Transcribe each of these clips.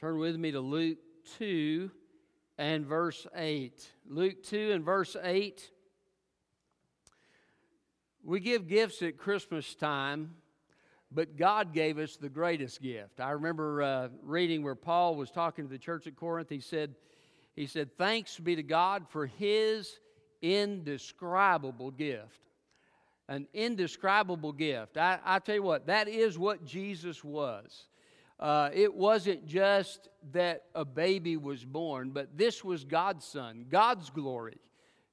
Turn with me to Luke 2 and verse 8. Luke 2 and verse 8. We give gifts at Christmas time, but God gave us the greatest gift. I remember uh, reading where Paul was talking to the church at Corinth. He said, he said, Thanks be to God for his indescribable gift. An indescribable gift. I, I tell you what, that is what Jesus was. Uh, it wasn't just that a baby was born, but this was God's Son, God's glory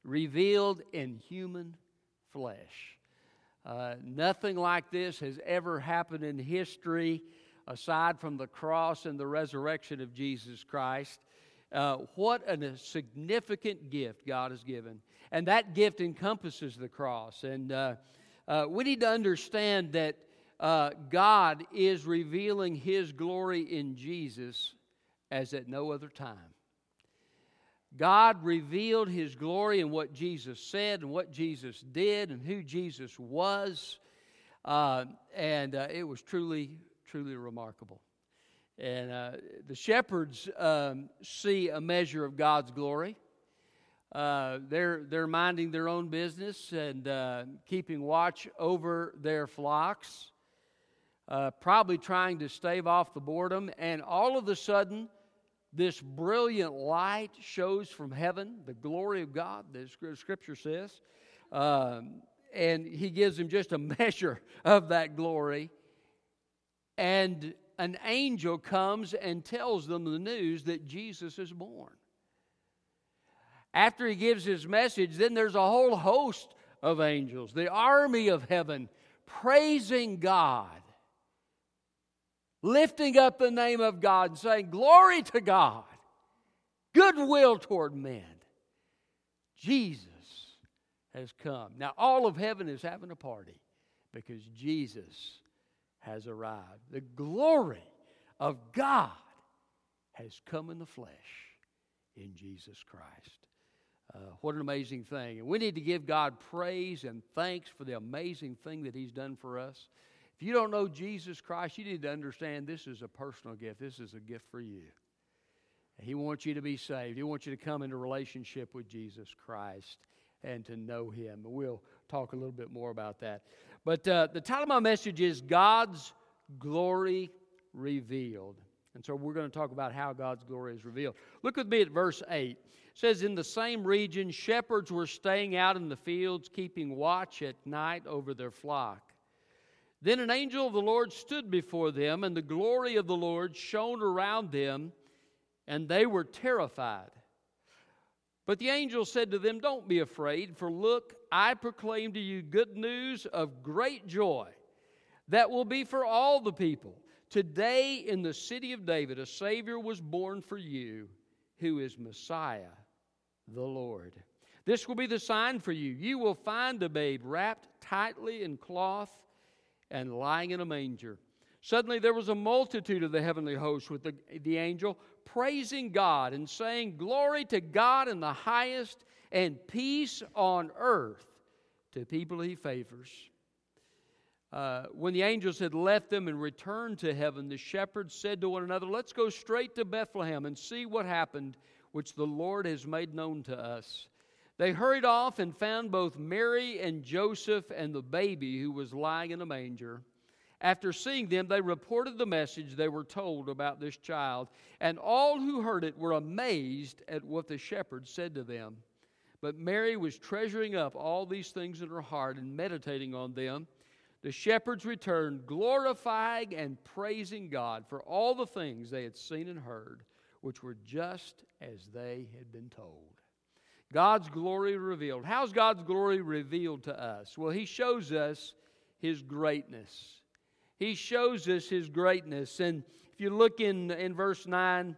revealed in human flesh. Uh, nothing like this has ever happened in history aside from the cross and the resurrection of Jesus Christ. Uh, what a significant gift God has given. And that gift encompasses the cross. And uh, uh we need to understand that uh, God is revealing His glory in Jesus as at no other time. God revealed His glory in what Jesus said and what Jesus did and who Jesus was. Uh, and uh, it was truly, truly remarkable. And uh, the shepherds um, see a measure of God's glory. Uh, they're, they're minding their own business and uh, keeping watch over their flocks uh, probably trying to stave off the boredom, and all of a sudden, this brilliant light shows from heaven, the glory of God, the scripture says. Um, and he gives them just a measure of that glory. And an angel comes and tells them the news that Jesus is born. After he gives his message, then there's a whole host of angels, the army of heaven, praising God lifting up the name of God and saying, Glory to God, goodwill toward men. Jesus has come. Now, all of heaven is having a party because Jesus has arrived. The glory of God has come in the flesh in Jesus Christ. Uh, what an amazing thing. And we need to give God praise and thanks for the amazing thing that He's done for us. If you don't know Jesus Christ, you need to understand this is a personal gift. This is a gift for you. He wants you to be saved. He wants you to come into relationship with Jesus Christ and to know Him. We'll talk a little bit more about that. But uh, the title of my message is God's Glory Revealed. And so we're going to talk about how God's glory is revealed. Look with me at verse 8. It says, In the same region, shepherds were staying out in the fields, keeping watch at night over their flock. Then an angel of the Lord stood before them, and the glory of the Lord shone around them, and they were terrified. But the angel said to them, Don't be afraid, for look, I proclaim to you good news of great joy that will be for all the people. Today in the city of David, a Savior was born for you, who is Messiah, the Lord. This will be the sign for you. You will find a babe wrapped tightly in cloth and lying in a manger. Suddenly there was a multitude of the heavenly host with the, the angel praising God and saying, Glory to God in the highest, and peace on earth to people he favors. Uh, when the angels had left them and returned to heaven, the shepherds said to one another, Let's go straight to Bethlehem and see what happened, which the Lord has made known to us. They hurried off and found both Mary and Joseph and the baby who was lying in a manger. After seeing them, they reported the message they were told about this child, and all who heard it were amazed at what the shepherds said to them. But Mary was treasuring up all these things in her heart and meditating on them. The shepherds returned, glorifying and praising God for all the things they had seen and heard, which were just as they had been told. God's glory revealed. How's God's glory revealed to us? Well, He shows us His greatness. He shows us His greatness. And if you look in, in verse 9,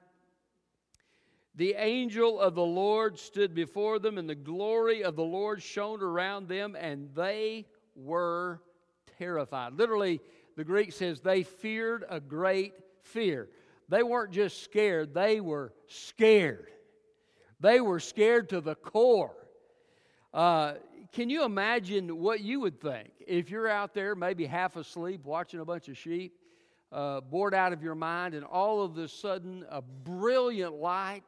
the angel of the Lord stood before them, and the glory of the Lord shone around them, and they were terrified. Literally, the Greek says they feared a great fear. They weren't just scared, they were scared. They were scared to the core. Uh, can you imagine what you would think if you're out there, maybe half asleep, watching a bunch of sheep? uh, bored out of your mind, and all of a sudden, a brilliant light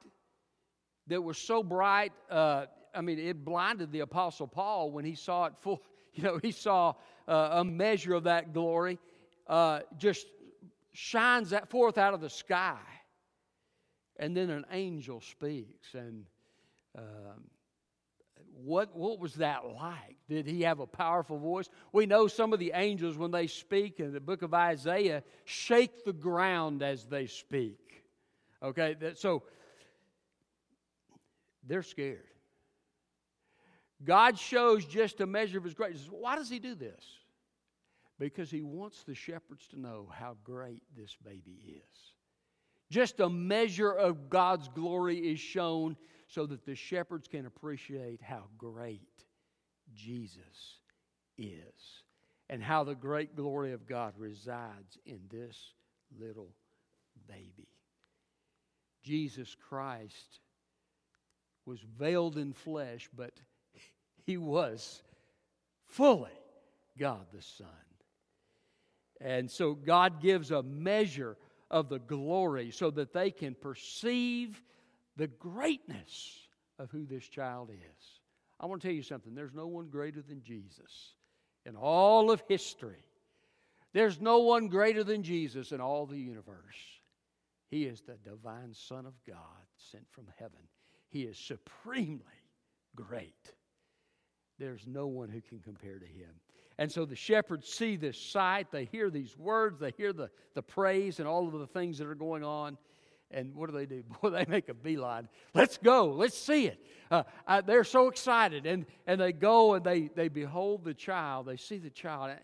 that was so bright. Uh, I mean, it blinded the Apostle Paul when he saw it full. You know, he saw uh, a measure of that glory uh, just shines that forth out of the sky. And then an angel speaks. And um, what, what was that like? Did he have a powerful voice? We know some of the angels, when they speak in the book of Isaiah, shake the ground as they speak. Okay, so they're scared. God shows just a measure of his greatness. Why does he do this? Because he wants the shepherds to know how great this baby is. Just a measure of God's glory is shown so that the shepherds can appreciate how great Jesus is and how the great glory of God resides in this little baby. Jesus Christ was veiled in flesh, but he was fully God the Son. And so God gives a measure of the glory so that they can perceive the greatness of who this child is. I want to tell you something there's no one greater than Jesus in all of history. There's no one greater than Jesus in all the universe. He is the divine Son of God sent from heaven. He is supremely great. There's no one who can compare to him. And so the shepherds see this sight, they hear these words, they hear the, the praise and all of the things that are going on. And what do they do? Boy, they make a beeline. Let's go. Let's see it. Uh, uh, they're so excited. And, and they go and they, they behold the child. They see the child.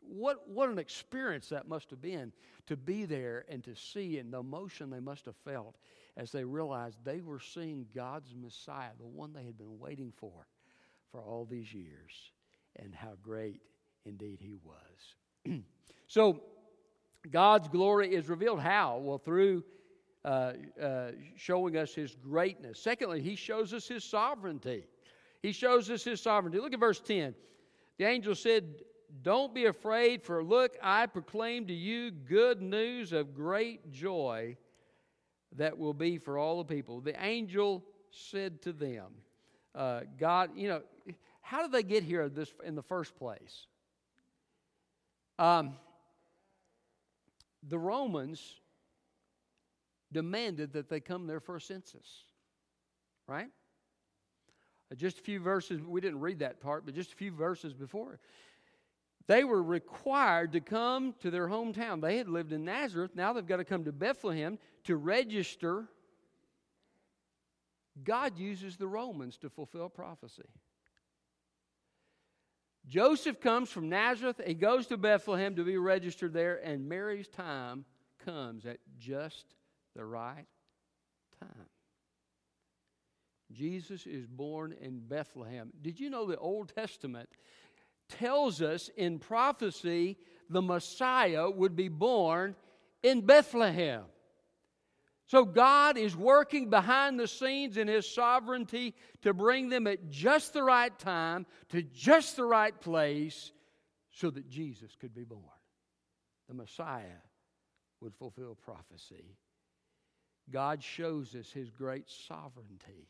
What, what an experience that must have been to be there and to see and the emotion they must have felt as they realized they were seeing God's Messiah, the one they had been waiting for for all these years and how great indeed he was. so, God's glory is revealed how? Well, through uh, uh, showing us his greatness. Secondly, he shows us his sovereignty. He shows us his sovereignty. Look at verse 10. The angel said, Don't be afraid, for look, I proclaim to you good news of great joy that will be for all the people. The angel said to them, uh, God, you know, how did they get here this, in the first place? Um, the Romans demanded that they come there for a census, right? Uh, just a few verses, we didn't read that part, but just a few verses before. They were required to come to their hometown. They had lived in Nazareth. Now they've got to come to Bethlehem to register God uses the Romans to fulfill prophecy. Joseph comes from Nazareth. He goes to Bethlehem to be registered there, and Mary's time comes at just the right time. Jesus is born in Bethlehem. Did you know the Old Testament tells us in prophecy the Messiah would be born in Bethlehem? So God is working behind the scenes in His sovereignty to bring them at just the right time to just the right place so that Jesus could be born. The Messiah would fulfill prophecy. God shows us His great sovereignty.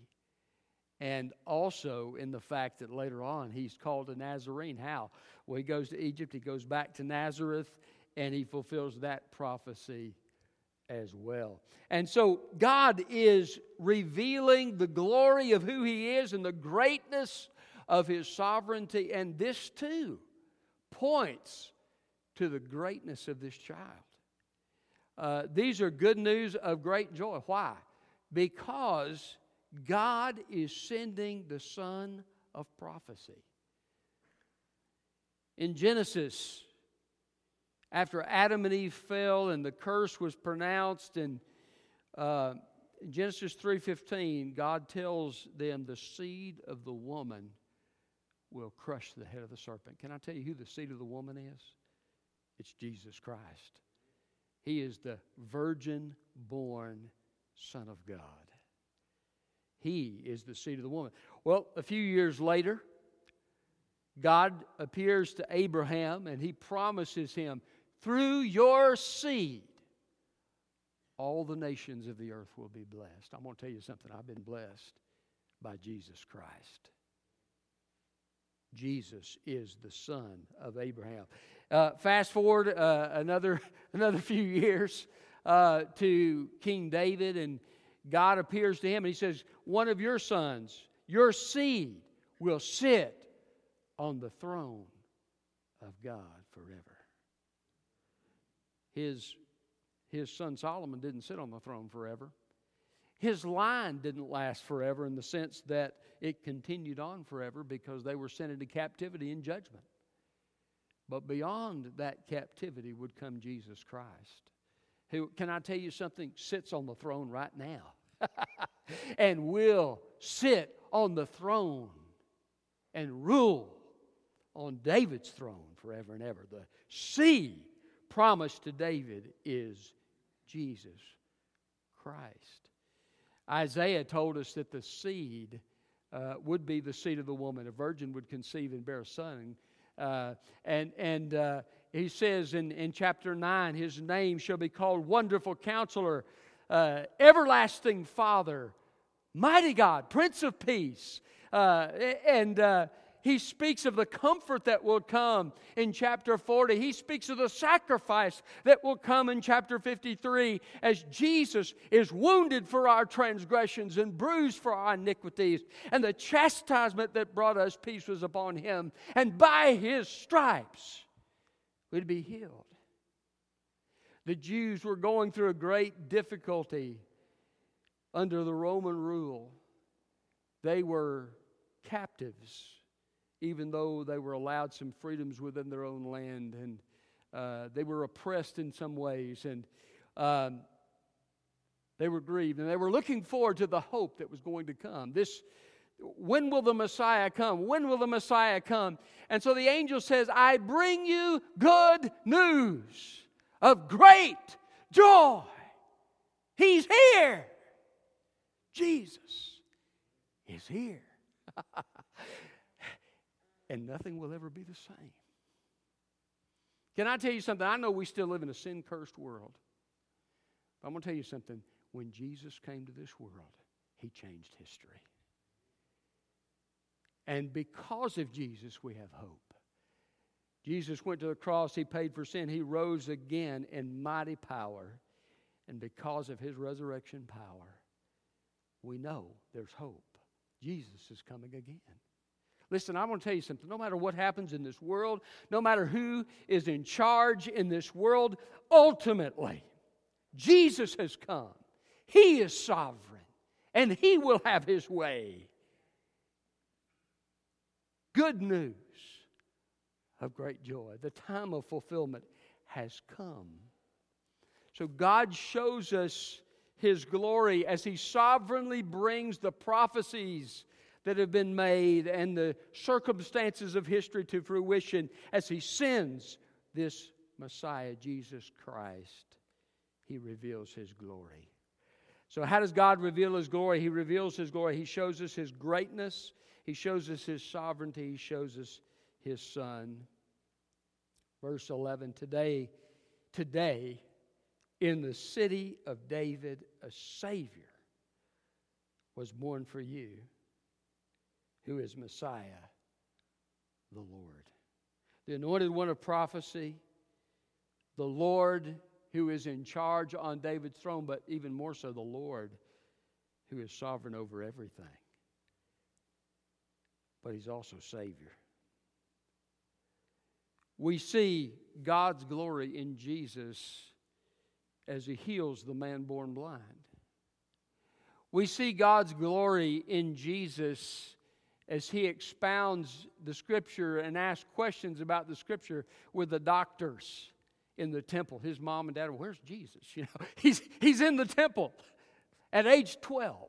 And also in the fact that later on he's called a Nazarene. How? Well, he goes to Egypt, he goes back to Nazareth, and he fulfills that prophecy as well. And so God is revealing the glory of who He is and the greatness of His sovereignty. And this too points to the greatness of this child. Uh, these are good news of great joy. Why? Because God is sending the Son of prophecy. In Genesis after Adam and Eve fell and the curse was pronounced and uh, in Genesis 3:15, God tells them the seed of the woman will crush the head of the serpent. Can I tell you who the seed of the woman is? It's Jesus Christ. He is the virgin born Son of God. He is the seed of the woman. Well, a few years later, God appears to Abraham and he promises him through your seed, all the nations of the earth will be blessed. I'm going to tell you something. I've been blessed by Jesus Christ. Jesus is the son of Abraham. Uh, fast forward uh, another another few years uh, to King David, and God appears to him and he says, "One of your sons, your seed, will sit on the throne of God forever." His his son Solomon didn't sit on the throne forever. His line didn't last forever in the sense that it continued on forever because they were sent into captivity in judgment. But beyond that captivity would come Jesus Christ, who, can I tell you something, sits on the throne right now and will sit on the throne and rule on David's throne forever and ever. The seed promised to David is Jesus Christ. Isaiah told us that the seed uh, would be the seed of the woman. A virgin would conceive and bear a son. Uh, and and uh, he says in, in chapter 9, his name shall be called Wonderful Counselor, uh, Everlasting Father, Mighty God, Prince of Peace. Uh, and uh, he speaks of the comfort that will come in chapter 40. He speaks of the sacrifice that will come in chapter 53 as Jesus is wounded for our transgressions and bruised for our iniquities. And the chastisement that brought us peace was upon him. And by his stripes we'd be healed. The Jews were going through a great difficulty under the Roman rule. They were captives even though they were allowed some freedoms within their own land and uh, they were oppressed in some ways and um, they were grieved and they were looking forward to the hope that was going to come. This, when will the Messiah come? When will the Messiah come? And so the angel says, I bring you good news of great joy. He's here. Jesus is here. and nothing will ever be the same. Can I tell you something? I know we still live in a sin cursed world. But I'm going to tell you something. When Jesus came to this world, he changed history. And because of Jesus, we have hope. Jesus went to the cross, he paid for sin, he rose again in mighty power. And because of his resurrection power, we know there's hope. Jesus is coming again. Listen, I want to tell you something. No matter what happens in this world, no matter who is in charge in this world, ultimately, Jesus has come. He is sovereign, and He will have His way. Good news of great joy. The time of fulfillment has come. So God shows us His glory as He sovereignly brings the prophecies that have been made and the circumstances of history to fruition as he sends this Messiah, Jesus Christ. He reveals his glory. So, how does God reveal his glory? He reveals his glory. He shows us his greatness, he shows us his sovereignty, he shows us his son. Verse 11 Today, today, in the city of David, a Savior was born for you who is Messiah, the Lord. The anointed one of prophecy, the Lord who is in charge on David's throne, but even more so, the Lord who is sovereign over everything. But he's also Savior. We see God's glory in Jesus as he heals the man born blind. We see God's glory in Jesus as he expounds the scripture and asks questions about the scripture with the doctors in the temple. His mom and dad, where's Jesus? You know, he's, he's in the temple at age 12.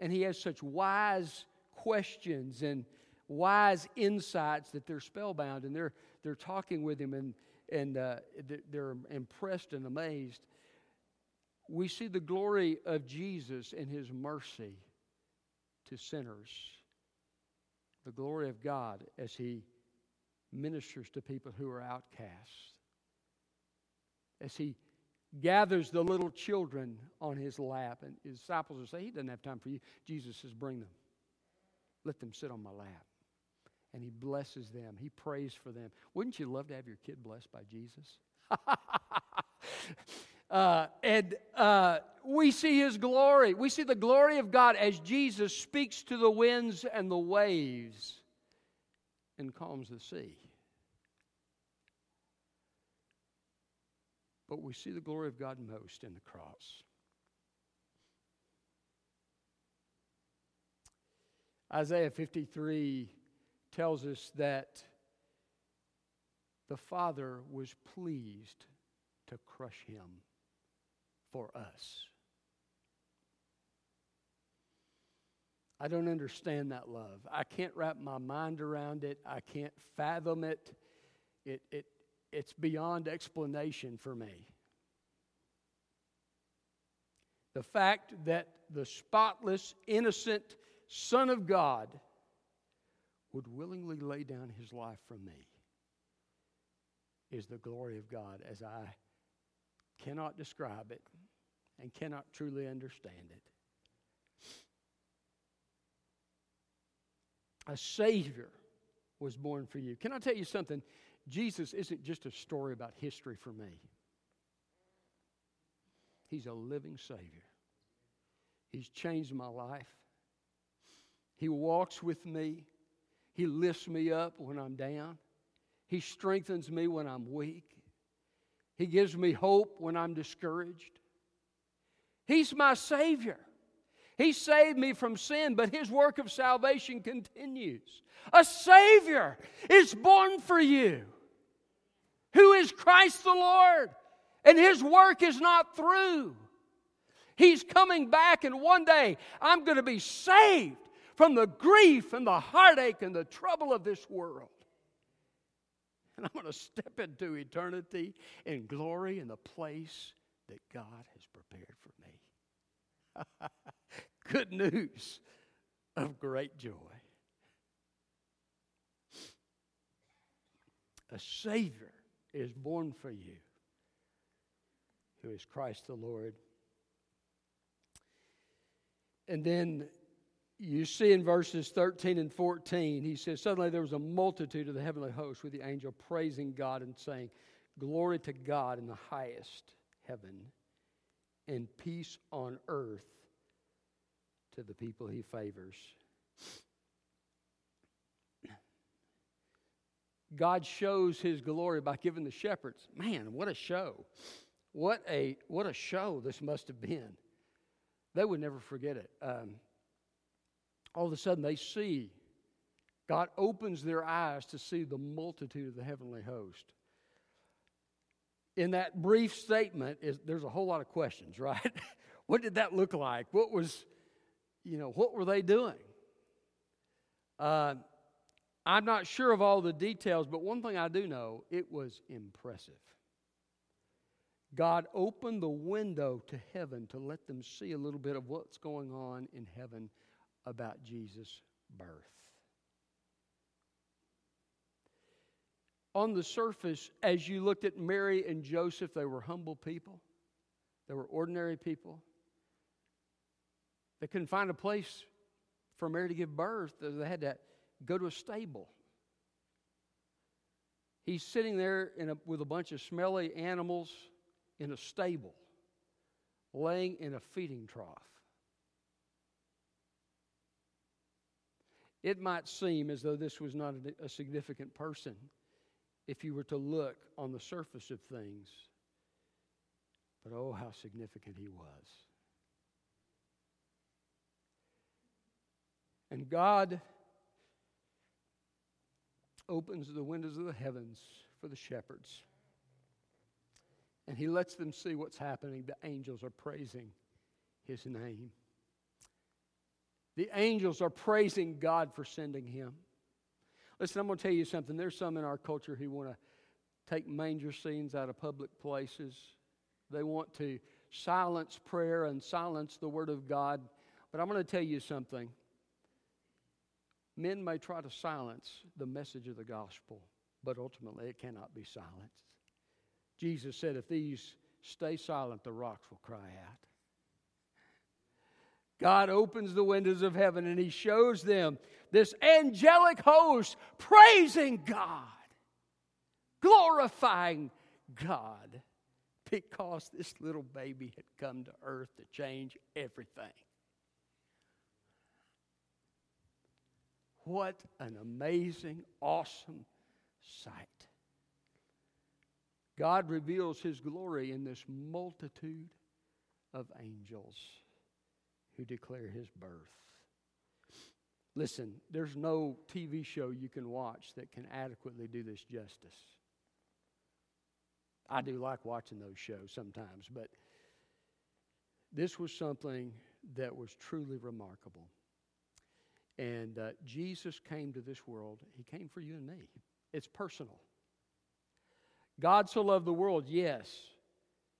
And he has such wise questions and wise insights that they're spellbound and they're, they're talking with him and, and uh, they're impressed and amazed. We see the glory of Jesus and his mercy to sinners. The glory of God as He ministers to people who are outcasts. As he gathers the little children on his lap, and his disciples will say, He doesn't have time for you. Jesus says, Bring them. Let them sit on my lap. And he blesses them, he prays for them. Wouldn't you love to have your kid blessed by Jesus? uh, and uh, we see his glory. We see the glory of God as Jesus speaks to the winds and the waves and calms the sea. But we see the glory of God most in the cross. Isaiah 53 tells us that the Father was pleased to crush him for us. I don't understand that love. I can't wrap my mind around it. I can't fathom it. It, it, it's beyond explanation for me. The fact that the spotless, innocent Son of God would willingly lay down his life for me is the glory of God as I cannot describe it and cannot truly understand it. A Savior was born for you. Can I tell you something? Jesus isn't just a story about history for me, He's a living Savior. He's changed my life. He walks with me. He lifts me up when I'm down. He strengthens me when I'm weak. He gives me hope when I'm discouraged. He's my Savior. He saved me from sin, but His work of salvation continues. A Savior is born for you, who is Christ the Lord, and His work is not through. He's coming back, and one day I'm going to be saved from the grief and the heartache and the trouble of this world. And I'm going to step into eternity in glory in the place that God has prepared for me. good news of great joy. A Savior is born for you, who is Christ the Lord. And then you see in verses 13 and 14, he says, Suddenly there was a multitude of the heavenly host with the angel praising God and saying, Glory to God in the highest heaven, and peace on earth to the people he favors. God shows his glory by giving the shepherds. Man, what a show. What a what a show this must have been. They would never forget it. Um, all of a sudden they see God opens their eyes to see the multitude of the heavenly host. In that brief statement, is there's a whole lot of questions, right? what did that look like? What was you know, what were they doing? Uh, I'm not sure of all the details, but one thing I do know it was impressive. God opened the window to heaven to let them see a little bit of what's going on in heaven about Jesus' birth. On the surface, as you looked at Mary and Joseph, they were humble people, they were ordinary people. They couldn't find a place for Mary to give birth. They had to go to a stable. He's sitting there a, with a bunch of smelly animals in a stable, laying in a feeding trough. It might seem as though this was not a, a significant person if you were to look on the surface of things. But oh, how significant he was. And God opens the windows of the heavens for the shepherds. And he lets them see what's happening. The angels are praising his name. The angels are praising God for sending him. Listen, I'm going to tell you something. There's some in our culture who want to take manger scenes out of public places. They want to silence prayer and silence the Word of God. But I'm going to tell you something men may try to silence the message of the gospel, but ultimately it cannot be silenced. Jesus said, If these stay silent, the rocks will cry out. God opens the windows of heaven and he shows them this angelic host praising God, glorifying God, because this little baby had come to earth to change everything. What an amazing, awesome sight. God reveals his glory in this multitude of angels who declare his birth. Listen, there's no TV show you can watch that can adequately do this justice. I do like watching those shows sometimes, but this was something that was truly remarkable. And uh, Jesus came to this world, He came for you and me. It's personal. God so loved the world, yes.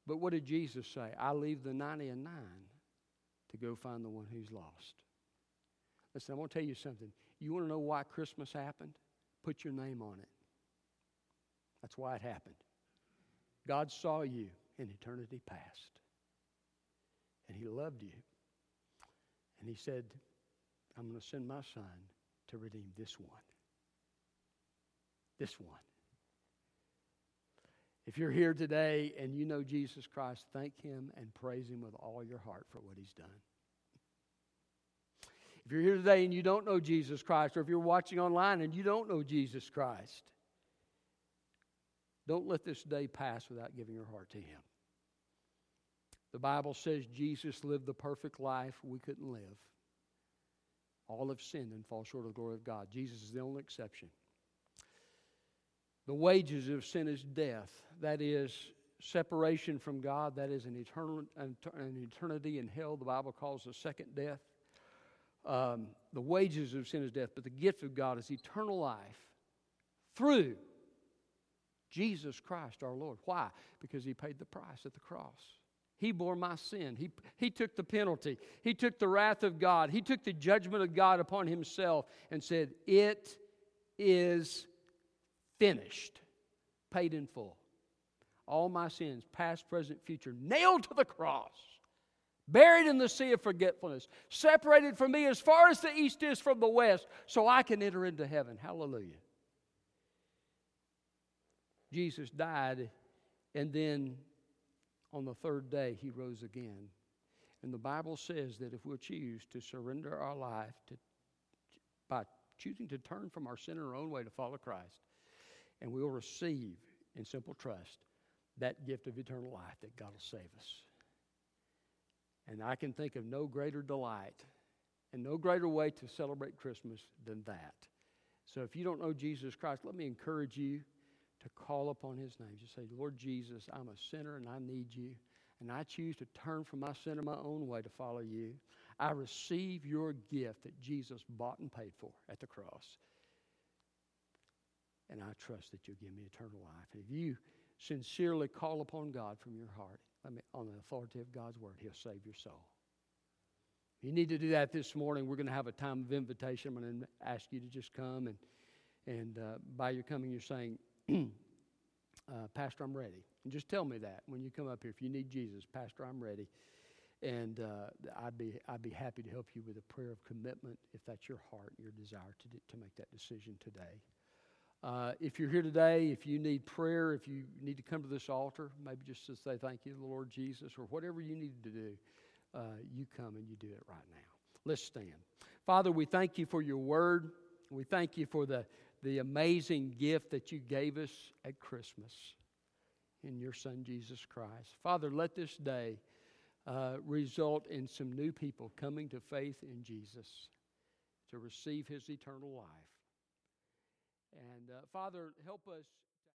But what did Jesus say? I leave the 90 and 9 to go find the one who's lost. Listen, I want to tell you something. You want to know why Christmas happened? Put your name on it. That's why it happened. God saw you in eternity past, and He loved you. And He said, I'm going to send my son to redeem this one. This one. If you're here today and you know Jesus Christ, thank Him and praise Him with all your heart for what He's done. If you're here today and you don't know Jesus Christ, or if you're watching online and you don't know Jesus Christ, don't let this day pass without giving your heart to Him. The Bible says Jesus lived the perfect life we couldn't live. All have sinned and fall short of the glory of God. Jesus is the only exception. The wages of sin is death. That is separation from God. That is an, eternal, an eternity in hell. The Bible calls the second death. Um, the wages of sin is death, but the gift of God is eternal life through Jesus Christ our Lord. Why? Because He paid the price at the cross. He bore my sin. He, he took the penalty. He took the wrath of God. He took the judgment of God upon Himself and said, It is finished, paid in full. All my sins, past, present, future, nailed to the cross, buried in the sea of forgetfulness, separated from me as far as the east is from the west, so I can enter into heaven. Hallelujah. Jesus died, and then on the third day, he rose again. And the Bible says that if we'll choose to surrender our life to, by choosing to turn from our sin and our own way to follow Christ, and we'll receive in simple trust that gift of eternal life that God will save us. And I can think of no greater delight and no greater way to celebrate Christmas than that. So if you don't know Jesus Christ, let me encourage you to call upon his name. Just say, Lord Jesus, I'm a sinner and I need you. And I choose to turn from my sin and my own way to follow you. I receive your gift that Jesus bought and paid for at the cross. And I trust that you'll give me eternal life. And if you sincerely call upon God from your heart, me, on the authority of God's word, He'll save your soul. If you need to do that this morning, we're going to have a time of invitation. I'm going to ask you to just come and and uh, by your coming, you're saying, uh, Pastor, I'm ready. And just tell me that when you come up here. If you need Jesus, Pastor, I'm ready. And uh, I'd, be, I'd be happy to help you with a prayer of commitment if that's your heart, your desire to, to make that decision today. Uh, if you're here today, if you need prayer, if you need to come to this altar, maybe just to say thank you to the Lord Jesus or whatever you need to do, uh, you come and you do it right now. Let's stand. Father, we thank you for your word. We thank you for the, the amazing gift that you gave us at Christmas in your Son, Jesus Christ. Father, let this day uh, result in some new people coming to faith in Jesus to receive his eternal life. And uh, Father, help us